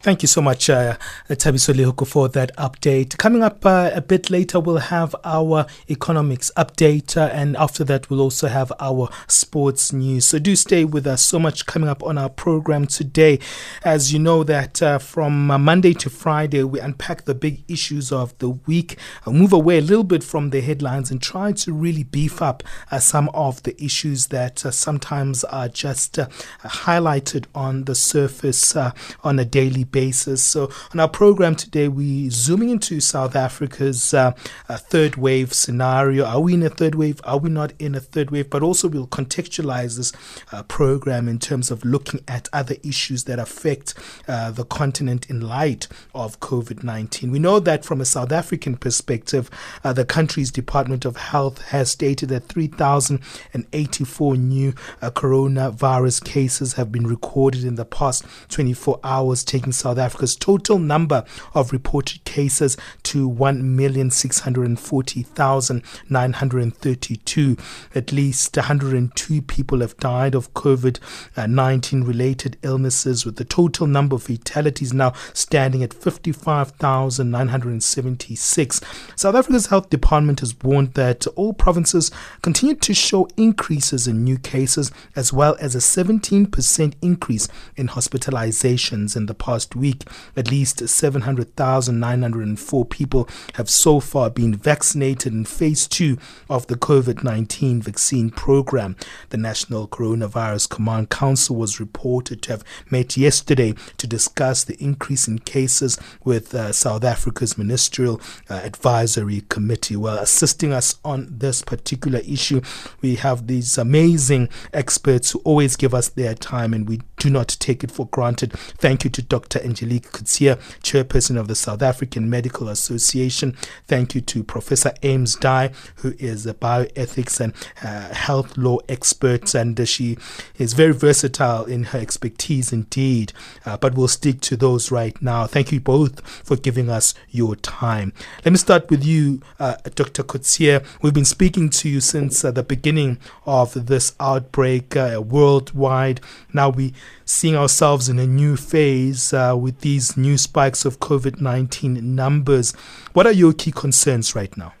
Thank you so much, uh, Lehuko, for that update. Coming up uh, a bit later, we'll have our economics update, uh, and after that, we'll also have our sports news. So do stay with us. So much coming up on our program today. As you know, that uh, from uh, Monday to Friday, we unpack the big issues of the week, uh, move away a little bit from the headlines, and try to really beef up uh, some of the issues that sometimes are just highlighted on the surface on a daily basis. So, on our program today, we're zooming into South Africa's uh, uh, third wave scenario. Are we in a third wave? Are we not in a third wave? But also, we'll contextualize this uh, program in terms of looking at other issues that affect uh, the continent in light of COVID 19. We know that from a South African perspective, uh, the country's Department of Health has stated that 3,084 new uh, coronavirus cases have been recorded in the past 24 hours, taking South Africa's total number of reported cases to 1,640,932. At least 102 people have died of COVID 19 related illnesses, with the total number of fatalities now standing at 55,976. South Africa's Health Department has warned that all provinces continue to show increases in new cases, as well as a 17% increase in hospitalizations in the past week, at least 700,904 people have so far been vaccinated in phase two of the COVID 19 vaccine program. The National Coronavirus Command Council was reported to have met yesterday to discuss the increase in cases with uh, South Africa's Ministerial uh, Advisory Committee. Well, assisting us on this particular issue, we have these amazing experts who always give us their time and we do not take it for granted. Thank you to Dr. Dr. Angelique Coetzee, chairperson of the South African Medical Association. Thank you to Professor Ames Dhai, who is a bioethics and uh, health law expert, and uh, she is very versatile in her expertise indeed. Uh, but we'll stick to those right now. Thank you both for giving us your time. Let me start with you, uh, Dr. Coetzee. We've been speaking to you since uh, the beginning of this outbreak uh, worldwide. Now we're seeing ourselves in a new phase uh, with these new spikes of COVID 19 numbers. What are your key concerns right now?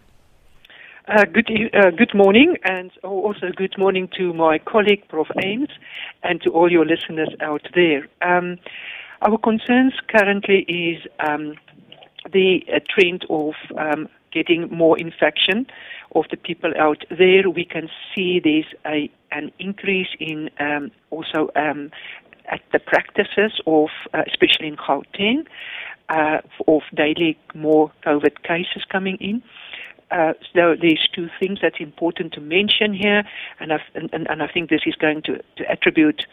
Uh, good, uh, good morning, and also good morning to my colleague, Prof. Ames, and to all your listeners out there. Um, our concerns currently is um, the uh, trend of um, getting more infection of the people out there. We can see there's a, an increase in um, also um, at the practices of, uh, especially in Gauteng, uh, of daily more COVID cases coming in. Uh, so there's two things that's important to mention here, and, and, and, I think this is going to, to attribute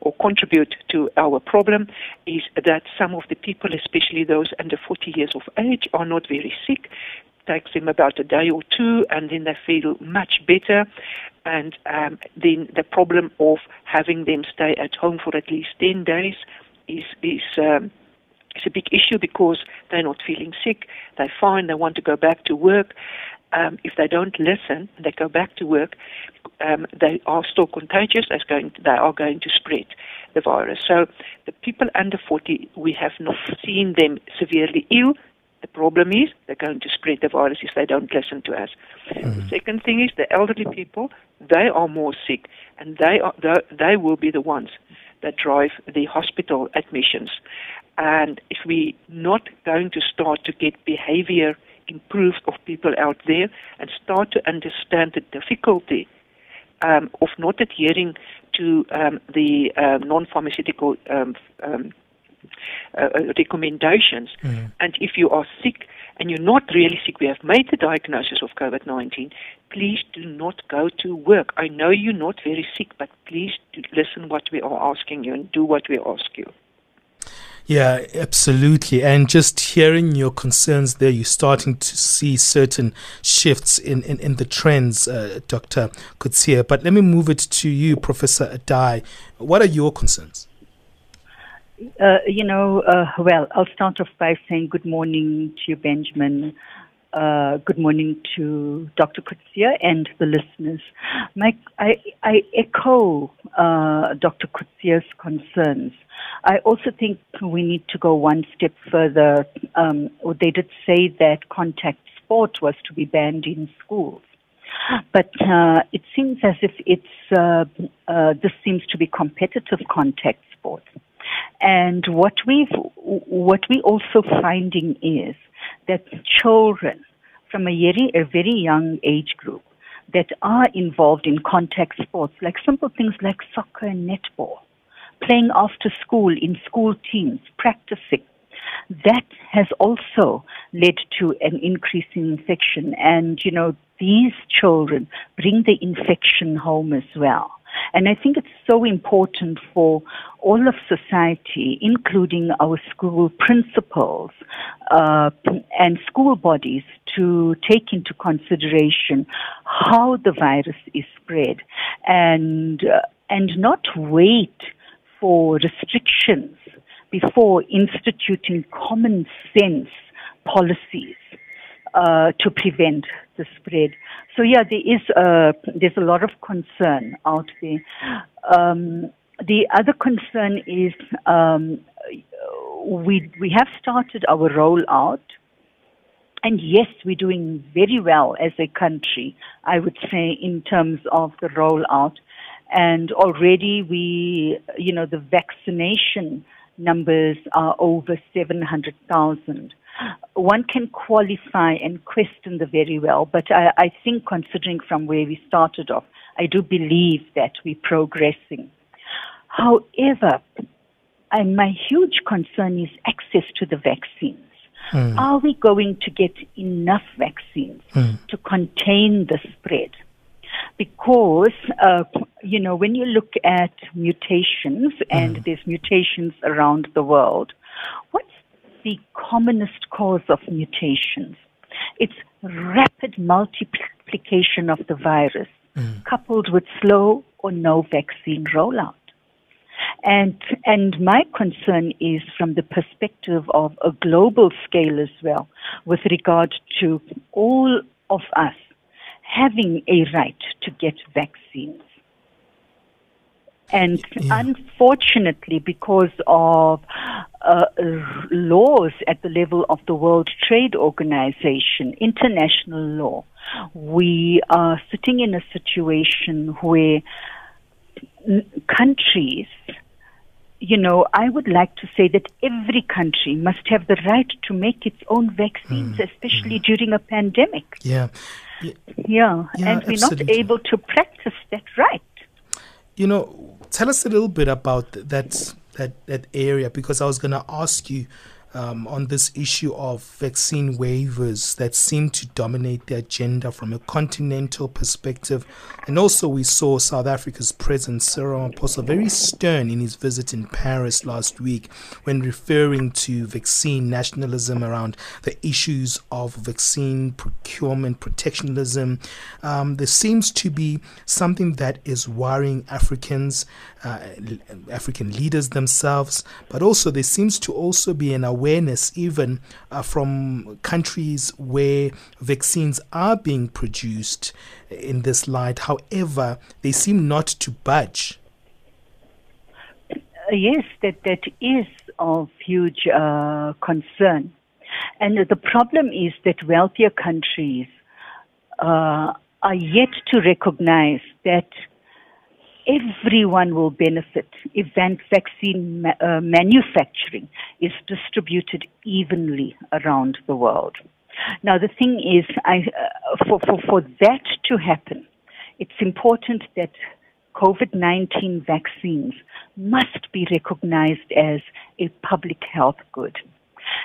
or contribute to our problem is that some of the people, especially those under 40 years of age, are not very sick takes them about a day or two, and then they feel much better. And um, then the problem of having them stay at home for at least 10 days is, is, um, is a big issue because they're not feeling sick. They're fine. They want to go back to work. Um, if they don't listen, they go back to work. Um, they are still contagious. Going to, they are going to spread the virus. So the people under 40, we have not seen them severely ill. The problem is they're going to spread the virus if they don't listen to us. Mm. The second thing is the elderly people, they are more sick, and they are they will be the ones that drive the hospital admissions. And if we're not going to start to get behavior improved of people out there and start to understand the difficulty um, of not adhering to um, the uh, non-pharmaceutical um, um uh, uh, recommendations. Mm. And if you are sick and you're not really sick, we have made the diagnosis of COVID 19, please do not go to work. I know you're not very sick, but please listen what we are asking you and do what we ask you. Yeah, absolutely. And just hearing your concerns there, you're starting to see certain shifts in, in, in the trends, uh, Dr. Coetzee. But let me move it to you, Professor Dhai. What are your concerns? Uh, you know, uh, well, I'll start off by saying good morning to you, Benjamin. Uh, good morning to Dr. Coetzee and the listeners. My, I, I echo uh, Dr. Coetzee's concerns. I also think we need to go one step further. Um, they did say that contact sport was to be banned in schools. But uh, it seems as if it's uh, uh, this seems to be competitive contact sport. And what we've what we also finding is that children from a very a very young age group that are involved in contact sports, like simple things like soccer and netball, playing after school in school teams, practicing. That has also led to an increase in infection. And, you know, these children bring the infection home as well. And I think it's so important for all of society, including our school principals uh, and school bodies, to take into consideration how the virus is spread and uh, and not wait for restrictions before instituting common sense policies uh, to prevent the spread. So yeah, there is a, there's a lot of concern out there. Um, the other concern is um, we we have started our rollout, and yes, we're doing very well as a country. I would say in terms of the rollout, and already we, you know, the vaccination numbers are over seven hundred thousand one can qualify and question the very well, but I, I think considering from where we started off, I do believe that we're progressing. However, and my huge concern is access to the vaccines. Mm. Are we going to get enough vaccines mm. to contain the spread? Because, uh, you know, when you look at mutations, and mm. there's mutations around the world, what's the commonest cause of mutations. It's rapid multiplication of the virus mm. coupled with slow or no vaccine rollout. And, and my concern is from the perspective of a global scale as well, with regard to all of us having a right to get vaccines. And yeah. unfortunately, because of uh, laws at the level of the World Trade Organization, international law, we are sitting in a situation where countries, you know, I would like to say that every country must have the right to make its own vaccines, mm. especially mm. during a pandemic. Yeah. Yeah, yeah and we're absolutely. not able to practice that right. You know, tell us a little bit about that that that area because I was going to ask you um, on this issue of vaccine waivers that seem to dominate the agenda from a continental perspective. And also, we saw South Africa's President Cyril Ramaphosa very stern in his visit in Paris last week when referring to vaccine nationalism around the issues of vaccine procurement, protectionism. Um, there seems to be something that is worrying Africans, uh, African leaders themselves, but also there seems to also be an awareness awareness even uh, from countries where vaccines are being produced in this light. However, they seem not to budge. Uh, yes, that, that is of huge uh, concern. And the problem is that wealthier countries uh, are yet to recognize that everyone will benefit if vaccine ma- uh, manufacturing is distributed evenly around the world. Now, the thing is, I, uh, for, for, for that to happen, it's important that COVID 19 vaccines must be recognized as a public health good.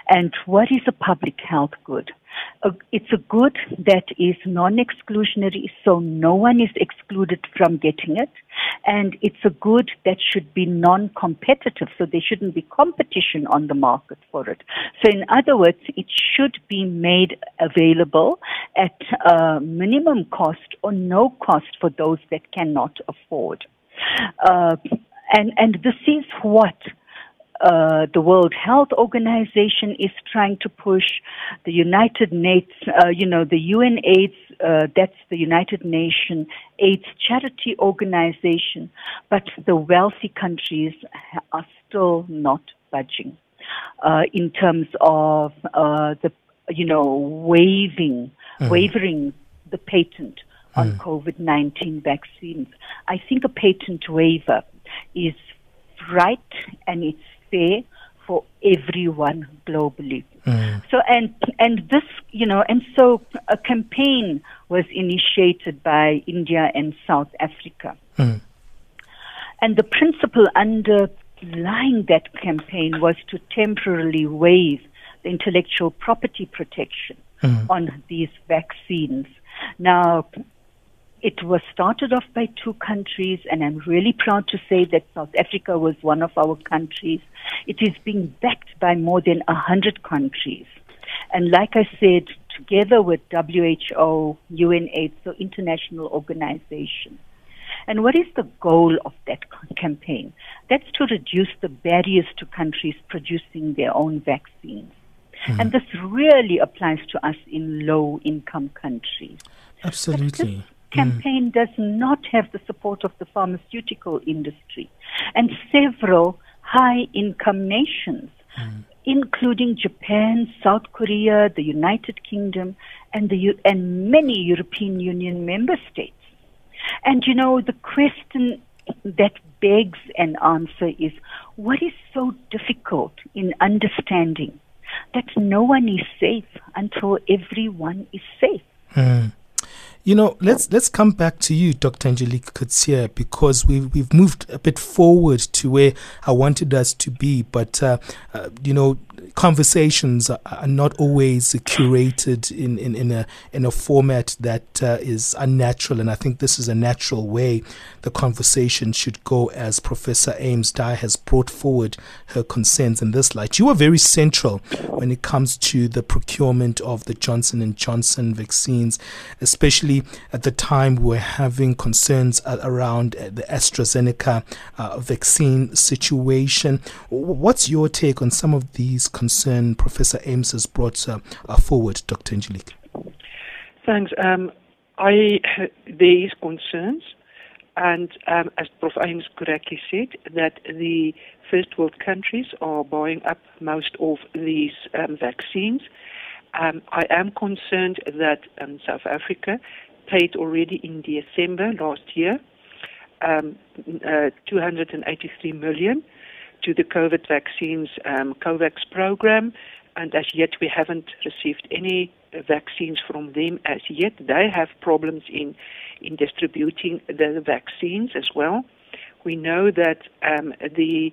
And what is a public health good? A, it's a good that is non-exclusionary, so no one is excluded from getting it. And it's a good that should be non-competitive, so there shouldn't be competition on the market for it. So in other words, it should be made available at a minimum cost or no cost for those that cannot afford. Uh, and, and this is what uh, the World Health Organization is trying to push. The United Nations, uh, you know, the UN AIDS, uh, that's the United Nations AIDS charity organization, but the wealthy countries are still not budging uh, in terms of uh, the, you know, waiving, mm. wavering the patent on mm. COVID-19 vaccines. I think a patent waiver is right and it's fair for everyone globally. Mm. So and and this you know and so a campaign was initiated by India and South Africa. Mm. And the principle underlying that campaign was to temporarily waive the intellectual property protection mm. on these vaccines. Now, it was started off by two countries, and I'm really proud to say that South Africa was one of our countries. It is being backed by more than a hundred countries. And like I said, together with WHO, UNAIDS, so international organizations. And what is the goal of that campaign? That's to reduce the barriers to countries producing their own vaccines. Mm-hmm. And this really applies to us in low income countries. Absolutely campaign mm. does not have the support of the pharmaceutical industry and several high income nations, mm. including Japan, South Korea, the United Kingdom, and, the, U- and many European Union member states. And you know, the question that begs an answer is what is so difficult in understanding that no one is safe until everyone is safe? Mm. You know, let's let's come back to you, Dr. Angelique Coetzee, because we've we've moved a bit forward to where I wanted us to be. But uh, uh, you know, conversations are, not always curated in, in, in a in a format that uh, is unnatural, and I think this is a natural way the conversation should go. As Professor Ames Dhai has brought forward her concerns in this light, you are very central when it comes to the procurement of the Johnson and Johnson vaccines, especially especially at the time we're having concerns around uh, the AstraZeneca uh, vaccine situation. What's your take on some of these concerns Professor Ames has brought uh, forward, Dr. Angelique? Thanks. Um, I there is concerns, and um, as Prof. Ames correctly said, that the first world countries are buying up most of these um, vaccines. Um, I am concerned that um, South Africa paid already in December last year um, uh, 283 million to the COVID vaccines um, COVAX program, and as yet we haven't received any vaccines from them as yet. They have problems in in distributing the vaccines as well. We know that um, the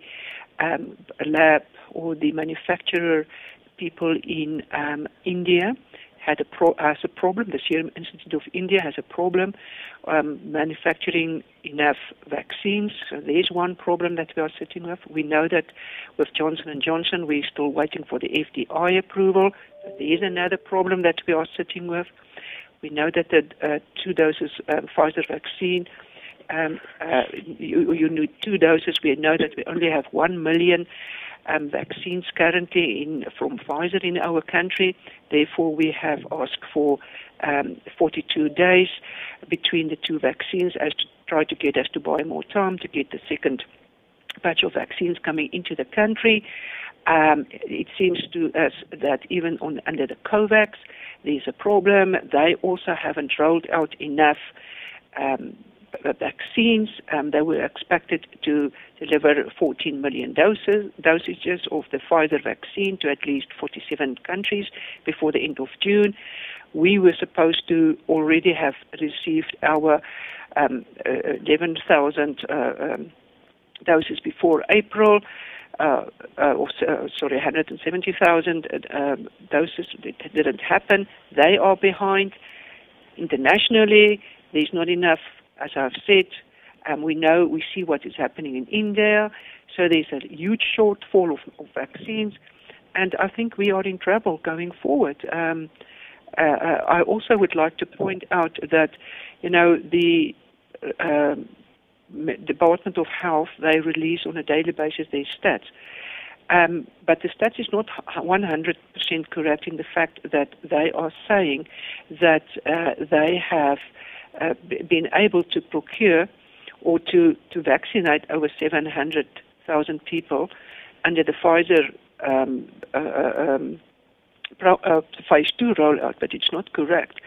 um, lab or the manufacturer people in um, India had a pro- has a problem. The Serum Institute of India has a problem um, manufacturing enough vaccines. So there's one problem that we are sitting with. We know that with Johnson and Johnson, we're still waiting for the FDI approval. So there's another problem that we are sitting with. We know that the uh, two doses uh, Pfizer vaccine um, uh, you, you, need two doses. We know that we only have one million um, vaccines currently in, from Pfizer in our country. Therefore, we have asked for um, 42 days between the two vaccines as to try to get us to buy more time to get the second batch of vaccines coming into the country. Um, it seems to us that even on, under the COVAX, there's a problem. They also haven't rolled out enough um, vaccines. Um, they were expected to deliver 14 million doses, dosages of the Pfizer vaccine to at least 47 countries before the end of June. We were supposed to already have received our um, uh, 11,000 uh, um, doses before April. uh, uh, uh, sorry, 170,000 uh, um, doses. It didn't happen. They are behind. Internationally, there's not enough, as I've said. Um, we know, we see what is happening in India. So there's a huge shortfall of, of vaccines. And I think we are in trouble going forward. Um, uh, uh I also would like to point out that, you know, the uh, Department of Health, they release on a daily basis their stats. Um, but the stats is not 100% correct in the fact that they are saying that uh, they have uh, been able to procure or to, to vaccinate over 700,000 people under the Pfizer um, uh, uh um, pro, uh, phase two rollout, but it's not correct.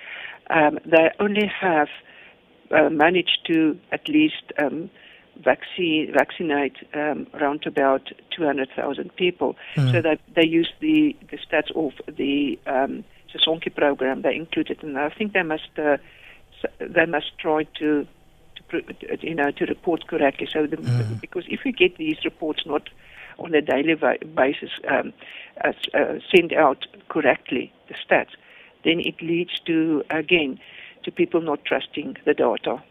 Um, they only have uh, managed to at least um, vaccine, vaccinate um, around about 200,000 people. Mm. So they, they use the, the stats of the um, Sisonke program. They included, and I think they must uh, they must try to, to you know to report correctly. So the, mm. because if we get these reports not on a daily basis um, uh, sent out correctly the stats, then it leads to again to people not trusting the data.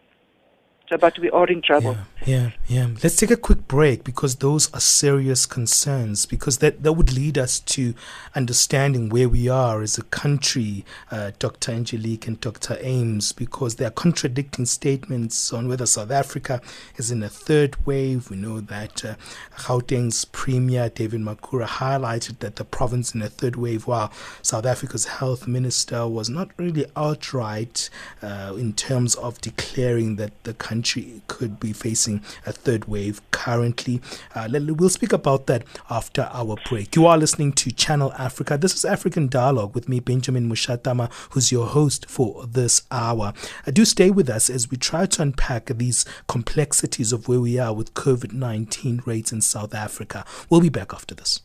So, but we are in trouble. Yeah, yeah, yeah. Let's take a quick break because those are serious concerns because that, that would lead us to understanding where we are as a country, uh, Dr. Angelique and Dr. Ames, because there are contradicting statements on whether South Africa is in a third wave. We know that uh, Gauteng's Premier David Makhura highlighted that the province in a third wave, while South Africa's health minister was not really outright uh, in terms of declaring that the country country could be facing a third wave currently. Uh, we'll speak about that after our break. You are listening to Channel Africa. This is African Dialogue with me, Benjamin Mushatama, who's your host for this hour. Uh, do stay with us as we try to unpack these complexities of where we are with COVID 19 rates in South Africa. We'll be back after this.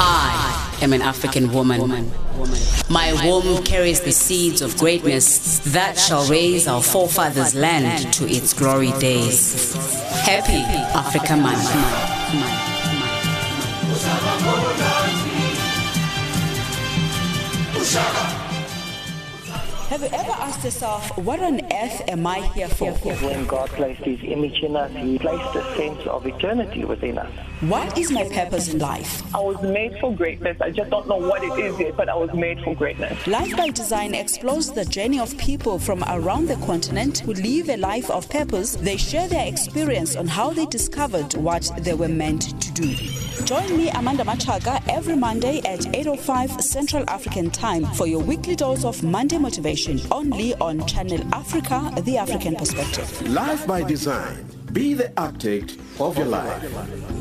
I am an African woman. My womb carries the seeds of greatness that shall raise our forefathers' land to its glory days. Happy Africa Month. Have you ever asked yourself, what on earth am I here for? When God placed His image in us, He placed a sense of eternity within us. What is my purpose in life? I was made for greatness. I just don't know what it is yet, but I was made for greatness. Life by Design explores the journey of people from around the continent who live a life of purpose. They share their experience on how they discovered what they were meant to do. Join me, Amanda Machaga, every Monday at 8.05 Central African Time for your weekly dose of Monday motivation, only on Channel Africa, The African Perspective. Life by Design. Be the architect of your life.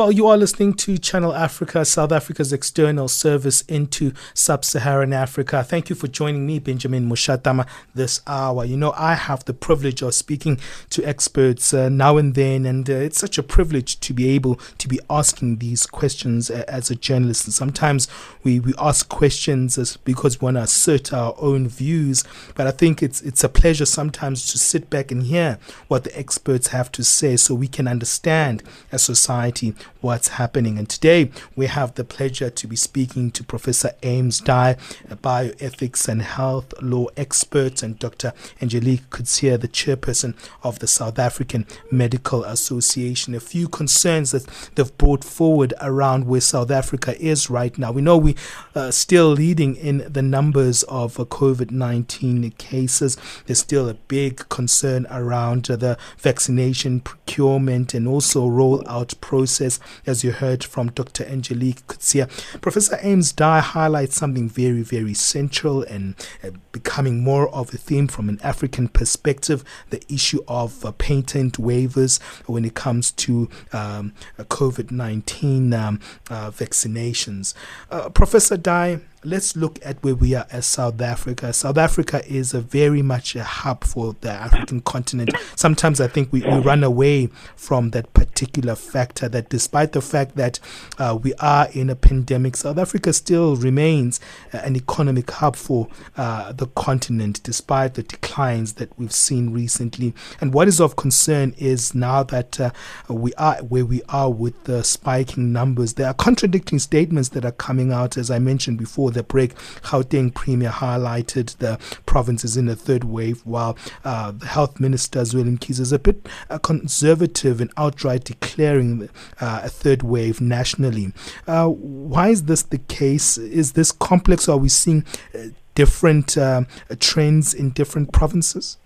Well, you are listening to Channel Africa, South Africa's external service into sub Saharan Africa. Thank you for joining me, Benjamin Mushatama, this hour. You know, I have the privilege of speaking to experts uh, now and then, and uh, it's such a privilege to be able to be asking these questions uh, as a journalist. And sometimes we, we ask questions because we want to assert our own views, but I think it's, it's a pleasure sometimes to sit back and hear what the experts have to say so we can understand as society what's happening. And today we have the pleasure to be speaking to Professor Ames Dhai, a bioethics and health law expert, and Dr. Angelique Coetzee, the chairperson of the South African Medical Association. A few concerns that they've brought forward around where South Africa is right now. We know we are still leading in the numbers of uh, COVID 19 cases. There's still a big concern around the vaccination procurement and also rollout process as you heard from Dr. Angelique Coetzee. Professor Ames Dhai highlights something very, very central and uh, becoming more of a theme from an African perspective the issue of uh, patent waivers when it comes to um, COVID 19 um, uh, vaccinations. Uh, Professor Dhai, let's look at where we are as South Africa. South Africa is a very much a hub for the African continent. Sometimes I think we, we run away from that particular factor that despite the fact that uh, we are in a pandemic, South Africa still remains uh, an economic hub for uh, the continent despite the declines that we've seen recently. And what is of concern is now that uh, we are where we are with the spiking numbers, there are contradicting statements that are coming out, as I mentioned before the break, Gauteng Premier highlighted the provinces in a third wave, while uh, the Health Minister, Zweli Mkhize, is a bit uh, conservative in outright declaring uh, a third wave nationally. Uh, why is this the case? Is this complex, or are we seeing uh, different uh, trends in different provinces?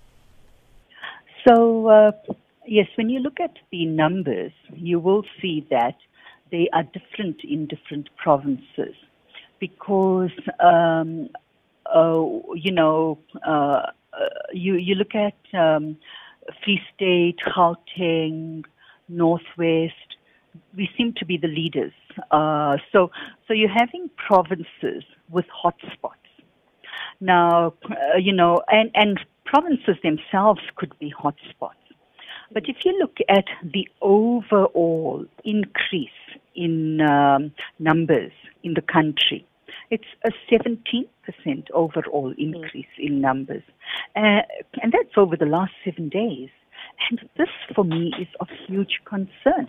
So, yes, when you look at the numbers, you will see that they are different in different provinces because um, uh, you know uh, you you look at um, Free State, Gauteng, Northwest. We seem to be the leaders. Uh, so so you're having provinces with hotspots. Now uh, you know and and provinces themselves could be hotspots. But if you look at the overall increase in um, numbers in the country, it's a 17% overall increase in numbers. Uh, and that's over the last seven days. And this, for me, is of huge concern.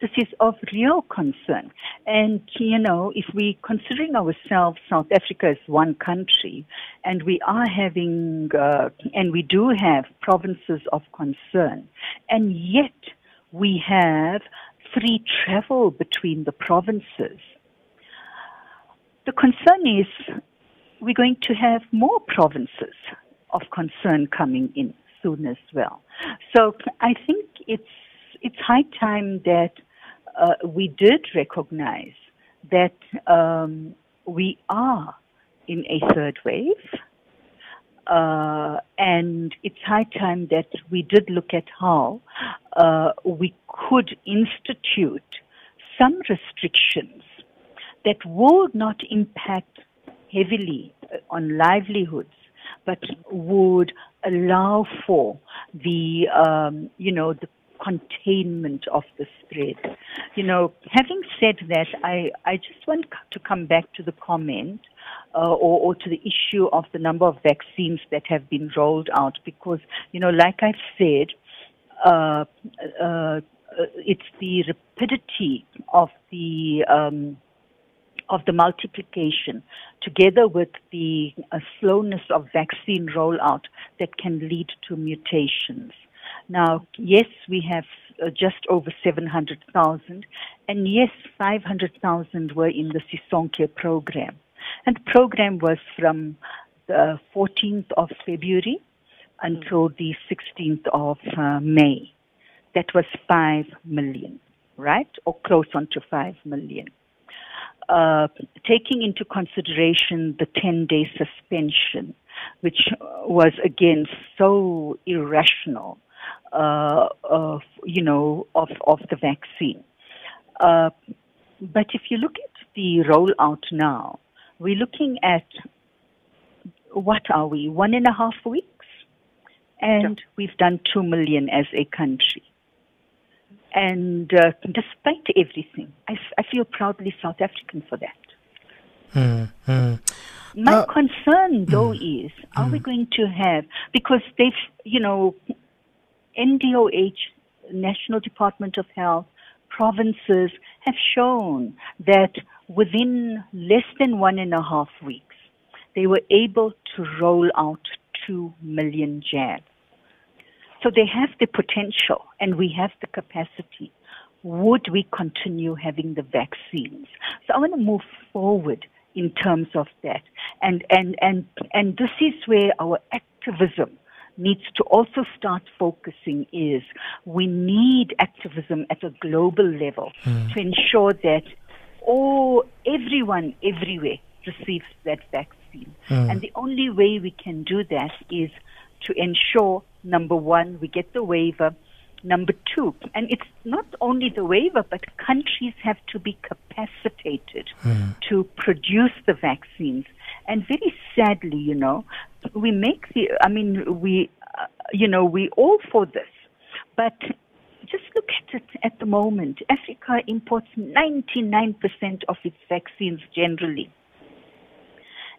This is of real concern. And, you know, if we considering ourselves South Africa as one country, and we are having, uh, and we do have provinces of concern, and yet we have free travel between the provinces. The concern is we're going to have more provinces of concern coming in soon as well. So I think it's it's high time that uh, we did recognize that um, we are in a third wave. Uh, and it's high time that we did look at how uh, we could institute some restrictions that would not impact heavily on livelihoods, but would allow for the, um, you know, the containment of the spread. You know, having said that, I, I just want to come back to the comment uh, or, or to the issue of the number of vaccines that have been rolled out because, you know, like I've said, uh, uh, it's the rapidity of the um, of the multiplication together with the uh, slowness of vaccine rollout that can lead to mutations. Now, yes, we have uh, just over 700,000, and yes, 500,000 were in the Sisonke program. And the program was from the 14th of February until the 16th of uh, May. That was 5 million, right? Or close on to 5 million. Uh, taking into consideration the 10 day suspension, which was again so irrational uh, of, you know, of, of the vaccine. Uh, but if you look at the rollout now, we're looking at what are we, one and a half weeks? And yeah. we've done two million as a country. And uh, despite everything, I, f- I feel proudly South African for that. Mm-hmm. My uh, concern, though, mm, is are mm. we going to have, because they've, you know, NDOH, National Department of Health, provinces have shown that within less than one and a half weeks, they were able to roll out 2 million jabs. So they have the potential and we have the capacity. Would we continue having the vaccines? So I want to move forward in terms of that. And, and, and, and this is where our activism needs to also start focusing is we need activism at a global level mm. to ensure that all everyone everywhere receives that vaccine. Mm. And the only way we can do that is to ensure number one, we get the waiver Number two, and it's not only the waiver, but countries have to be capacitated to produce the vaccines. And very sadly, you know, we make the, I mean, we, uh, you know, we all for this, but just look at it at the moment. Africa imports 99% of its vaccines generally.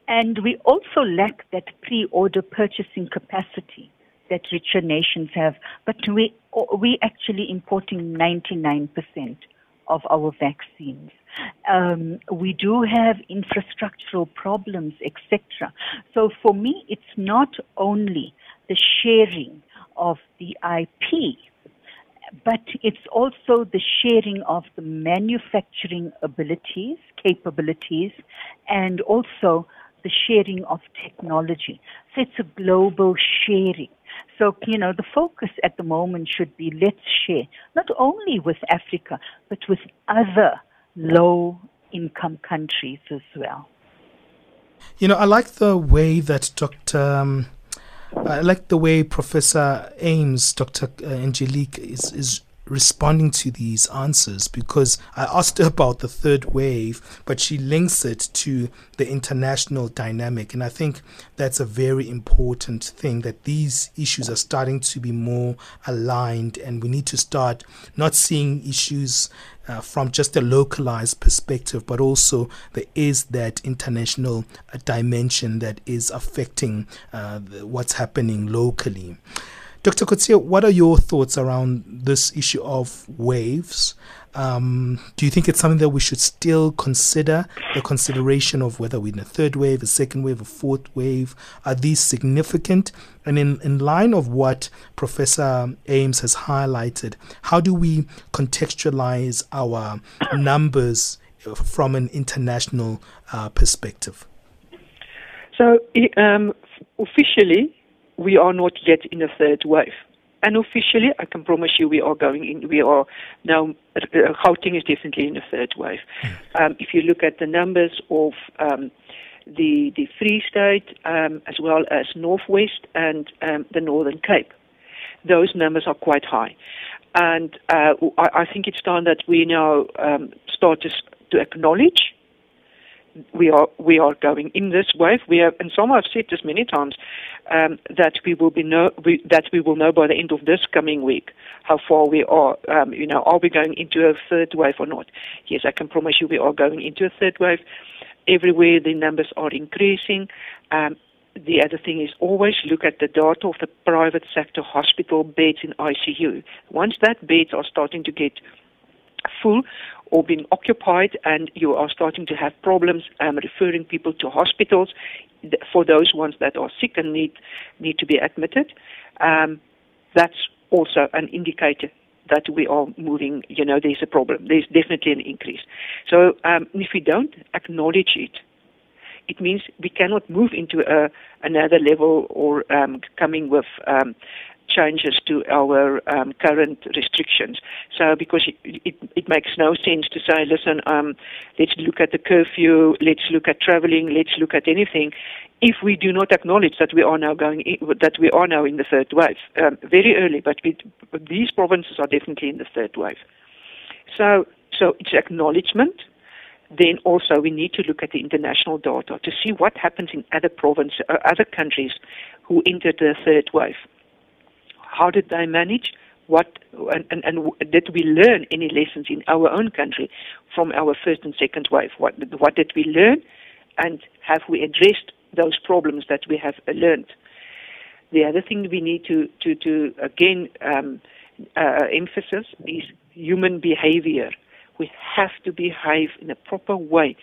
And we also lack that pre-order purchasing capacity that richer nations have. But we we actually importing 99% of our vaccines. Um, we do have infrastructural problems, etc. So for me, it's not only the sharing of the IP, but it's also the sharing of the manufacturing abilities, capabilities, and also the sharing of technology. So it's a global sharing. So, you know, the focus at the moment should be let's share, not only with Africa, but with other low income countries as well. You know, I like the way that Dr. Um, I like the way Professor Ames, Dr. Angelique, is, is responding to these answers because I asked her about the third wave, but she links it to the international dynamic. And I think that's a very important thing that these issues are starting to be more aligned, and we need to start not seeing issues. Uh, from just a localized perspective, but also there is that international uh, dimension that is affecting uh, the, what's happening locally. Dr. Coetzee, what are your thoughts around this issue of waves? Um, do you think it's something that we should still consider the consideration of whether we're in a third wave, a second wave, a fourth wave? Are these significant? And in, in line of what Professor Ames has highlighted, how do we contextualize our numbers from an international uh, perspective? So, um, officially, we are not yet in a third wave. And officially, I can promise you, we are going in. We are now. Uh, Gauteng is definitely in a third wave. Um, if you look at the numbers of um, the the Free State, um, as well as Northwest and um, the Northern Cape, those numbers are quite high. And uh, I, I, think it's time that we now um, start to, to acknowledge we are we are going in this wave. We have, and some have said this many times, um, that we will be know we, that we will know by the end of this coming week how far we are. Um, you know, are we going into a third wave or not? Yes, I can promise you we are going into a third wave. Everywhere the numbers are increasing. Um, the other thing is always look at the data of the private sector hospital beds in ICU. Once that beds are starting to get full or being occupied and you are starting to have problems um, referring people to hospitals for those ones that are sick and need need to be admitted um, that's also an indicator that we are moving, you know, there's a problem. There's definitely an increase. So um, if we don't acknowledge it, it means we cannot move into a, another level or um, coming with um, changes to our um, current restrictions. So, because it, it, it, makes no sense to say, listen, um, let's look at the curfew, let's look at traveling, let's look at anything, if we do not acknowledge that we are now going, in, that we are now in the third wave, um, very early, but, we, these provinces are definitely in the third wave. So, so it's acknowledgement then also we need to look at the international data to see what happens in other provinces, uh, other countries who entered the third wave. How did they manage? What and, and, and did we learn any lessons in our own country from our first and second wave? What what did we learn, and have we addressed those problems that we have learned? The other thing we need to to to again um, uh, emphasis is human behavior. We have to behave in a proper way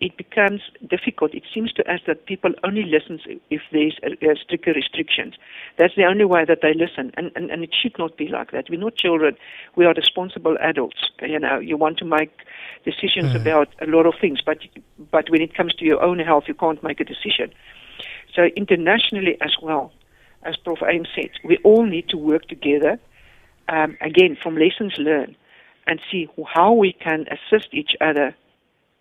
it becomes difficult. It seems to us that people only listen if there's a stricter restrictions. That's the only way that they listen, and, and, and it should not be like that. We're not children. We are responsible adults. You know, you want to make decisions mm. about a lot of things, but but when it comes to your own health, you can't make a decision. So internationally as well, as Prof. Ames said, we all need to work together. Um, again, from lessons learned, and see how we can assist each other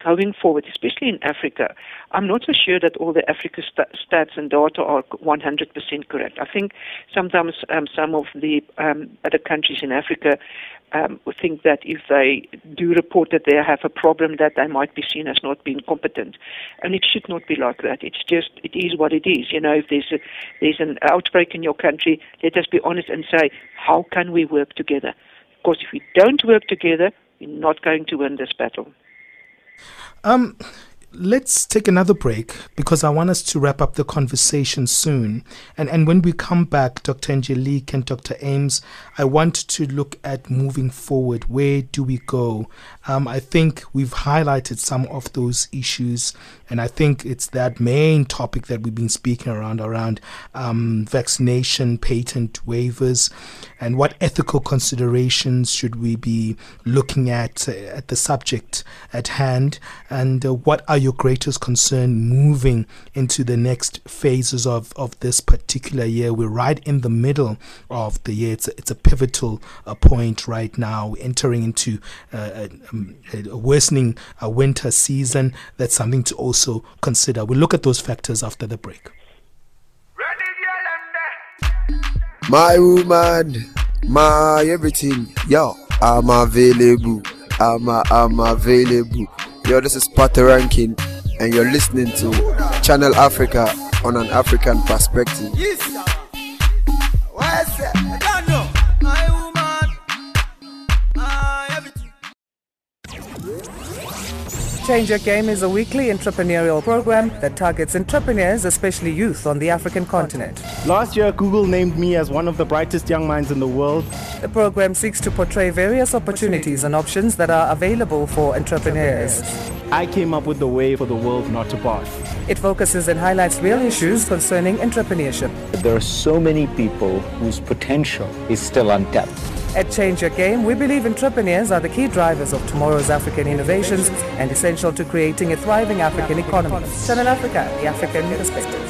going forward, especially in Africa, I'm not so sure that all the Africa st- stats and data are 100% correct. I think sometimes um, some of the um, other countries in Africa um, think that if they do report that they have a problem, that they might be seen as not being competent, and it should not be like that. It's just it is what it is. You know, if there's a, there's an outbreak in your country, let us be honest and say, how can we work together? Because if we don't work together, we're not going to win this battle. Um, let's take another break because I want us to wrap up the conversation soon. And and when we come back, Dr. Angelique and Dr. Ames, I want to look at moving forward. Where do we go? Um, I think we've highlighted some of those issues, and I think it's that main topic that we've been speaking around around um, vaccination patent waivers, and what ethical considerations should we be looking at uh, at the subject at hand, and uh, what are your greatest concern moving into the next phases of, of this particular year? We're right in the middle of the year. It's a, it's a pivotal uh, point right now, entering into uh, um, a worsening uh, winter season. That's something to also consider. We'll look at those factors after the break. My woman, my everything, yo, I'm available. I'm, a, I'm available. Yo, this is Potter Ranking, and you're listening to Channel Africa on an African perspective. Change Your Game is a weekly entrepreneurial program that targets entrepreneurs, especially youth, on the African continent. Last year, Google named me as one of the brightest young minds in the world. The program seeks to portray various opportunities and options that are available for entrepreneurs. I came up with the way for the world not to pass. It focuses and highlights real issues concerning entrepreneurship. There are so many people whose potential is still untapped. At Change Your Game, we believe entrepreneurs are the key drivers of tomorrow's African innovations and essential to creating a thriving African economy. Channel Africa, the African perspective.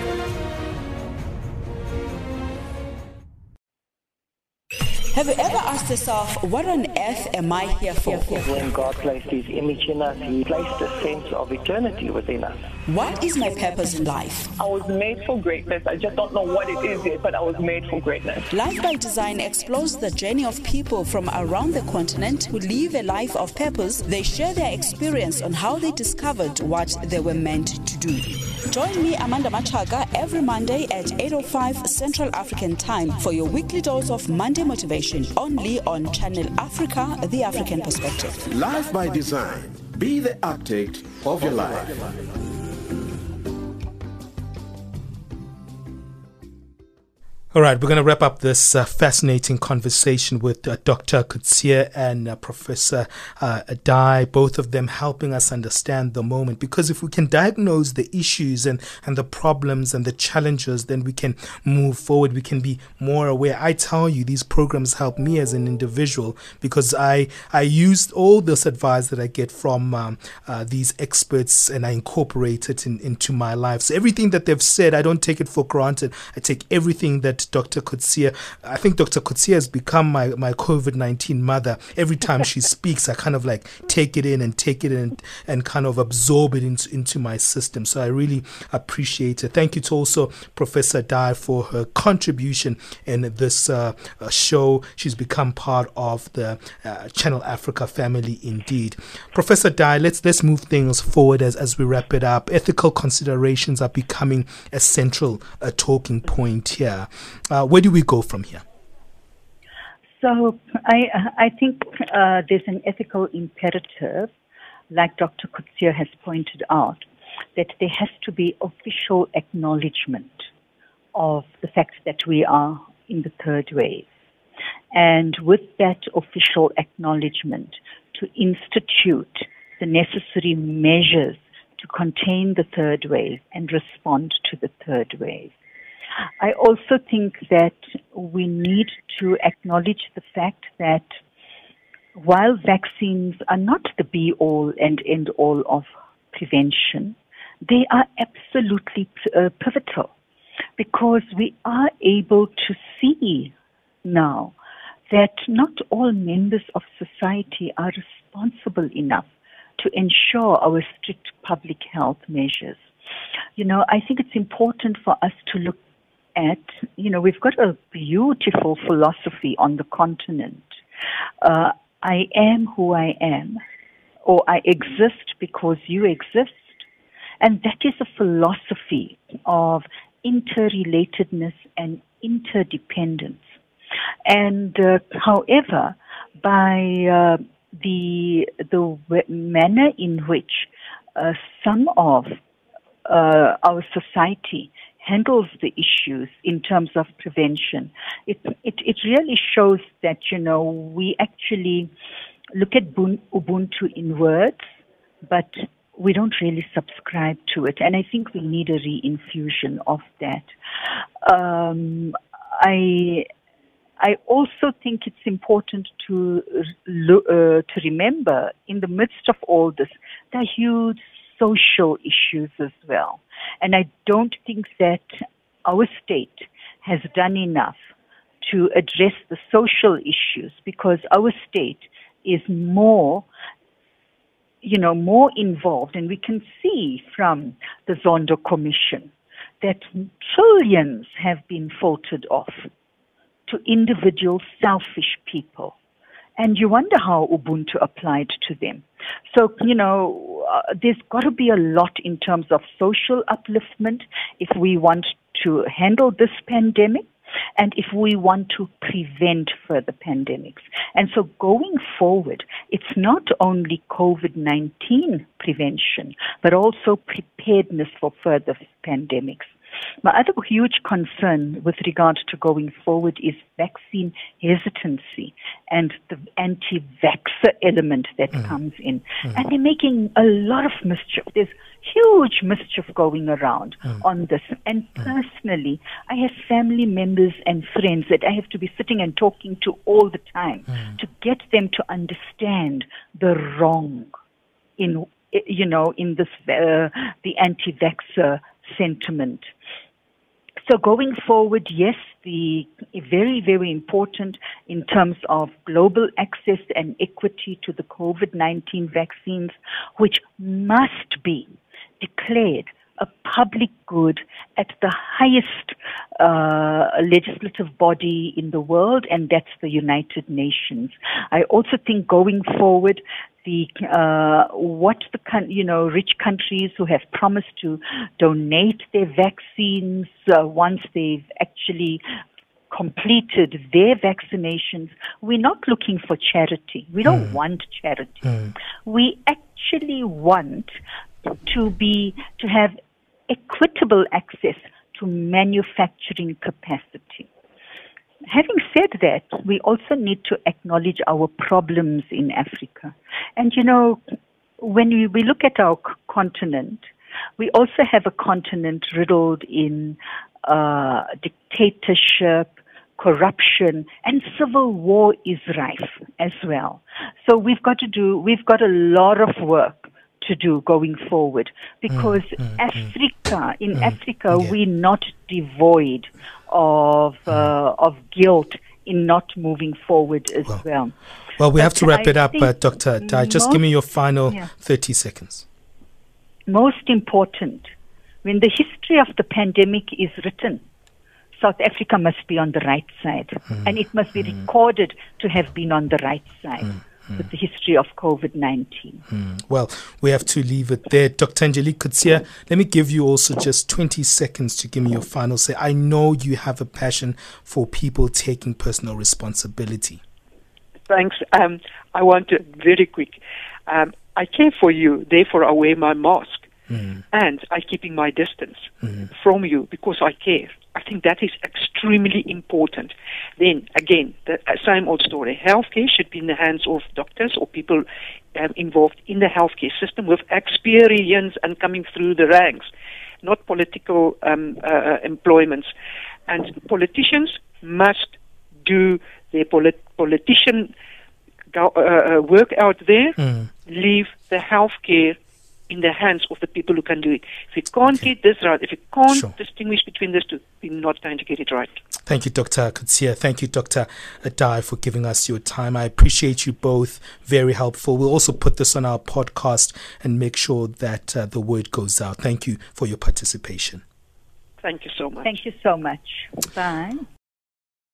Have you ever asked yourself, what on earth am I here for? When God placed His image in us, He placed a sense of eternity within us. What is my purpose in life? I was made for greatness. I just don't know what it is yet, but I was made for greatness. Life by Design explores the journey of people from around the continent who live a life of purpose. They share their experience on how they discovered what they were meant to do. Join me, Amanda Machaga, every Monday at 8.05 Central African Time for your weekly dose of Monday motivation, only on Channel Africa, the African perspective. Life by design. Be the architect of your life. All right, we're going to wrap up this uh, fascinating conversation with uh, Dr. Coetzee and uh, Professor uh, Dhai, both of them helping us understand the moment. Because if we can diagnose the issues and, and the problems and the challenges, then we can move forward. We can be more aware. I tell you, these programs help me as an individual because I, I used all this advice that I get from um, uh, these experts and I incorporate it in, into my life. So everything that they've said, I don't take it for granted. I take everything that Dr. Coetzee. I think Dr. Coetzee has become my, my COVID 19 mother. Every time she speaks, I kind of like take it in and take it in and, and kind of absorb it into, into my system. So I really appreciate it. Thank you to also Professor Dhai for her contribution in this uh, uh, show. She's become part of the uh, Channel Africa family indeed. Professor Dhai, let's, let's move things forward as, as we wrap it up. Ethical considerations are becoming a central uh, talking point here. Uh, where do we go from here? So I, I think uh, there's an ethical imperative, like Dr. Coetzee has pointed out, that there has to be official acknowledgement of the fact that we are in the third wave. And with that official acknowledgement, to institute the necessary measures to contain the third wave and respond to the third wave. I also think that we need to acknowledge the fact that while vaccines are not the be all and end all of prevention, they are absolutely uh, pivotal because we are able to see now that not all members of society are responsible enough to ensure our strict public health measures. You know, I think it's important for us to look at, you know, we've got a beautiful philosophy on the continent. Uh, I am who I am, or I exist because you exist. And that is a philosophy of interrelatedness and interdependence. And uh, however, by uh, the the manner in which uh, some of uh, our society handles the issues in terms of prevention, it, it, it really shows that, you know, we actually look at Ubuntu in words, but we don't really subscribe to it. And I think we need a reinfusion of that. Um, I I also think it's important to uh, to remember in the midst of all this, there are huge social issues as well. And I don't think that our state has done enough to address the social issues because our state is more you know more involved and we can see from the Zondo commission that trillions have been filtered off to individual selfish people and you wonder how Ubuntu applied to them. So, you know, uh, there's got to be a lot in terms of social upliftment if we want to handle this pandemic and if we want to prevent further pandemics. And so going forward, it's not only COVID-19 prevention, but also preparedness for further pandemics. My other huge concern with regard to going forward is vaccine hesitancy and the anti-vaxxer element that mm. comes in. Mm. And they're making a lot of mischief. There's huge mischief going around mm. on this. And mm. personally, I have family members and friends that I have to be sitting and talking to all the time mm. to get them to understand the wrong in you know in this uh, the anti-vaxxer sentiment. So going forward, yes, the very, very important in terms of global access and equity to the COVID-19 vaccines, which must be declared a public good at the highest uh, legislative body in the world, and that's the United Nations. I also think going forward, the uh, what the you know rich countries who have promised to donate their vaccines uh, once they've actually completed their vaccinations, we're not looking for charity. We don't mm. want charity. Mm. We actually want to be to have equitable access to manufacturing capacity. Having said that, we also need to acknowledge our problems in Africa. And you know, when we, look at our continent, we also have a continent riddled in uh, dictatorship, corruption, and civil war is rife as well. So we've got to do, we've got a lot of work to do going forward because mm, mm, mm. Africa, in mm, Africa, yeah. we're not devoid of mm. uh, of guilt in not moving forward as well. Well, well we but have to wrap I it up, uh, Dr. Dhai. Just give me your final yeah. 30 seconds. Most important, when the history of the pandemic is written, South Africa must be on the right side, mm. and it must be recorded to have been on the right side mm. with the history of COVID 19. Mm. Well, we have to leave it there. Dr. Angelique Coetzee, let me give you also just 20 seconds to give me your final say. I know you have a passion for people taking personal responsibility. Thanks. Um, I want to very quick. Um, I care for you, therefore I wear my mask. Mm. And I'm keeping my distance mm. from you because I care. I think that is extremely important. Then again, the uh, same old story. Healthcare should be in the hands of doctors or people um, involved in the healthcare system with experience and coming through the ranks, not political um, uh, uh employments. And politicians must do their polit- politician go, uh, uh, work out there. Mm. Leave the healthcare in the hands of the people who can do it. If we can't get this right, if we can't sure. distinguish between these two, we're not going to get it right. Thank you, Dr. Coetzee. Thank you, Dr. Adai, for giving us your time. I appreciate you both. Very helpful. We'll also put this on our podcast and make sure that uh, the word goes out. Thank you for your participation. Thank you so much. Thank you so much. Bye.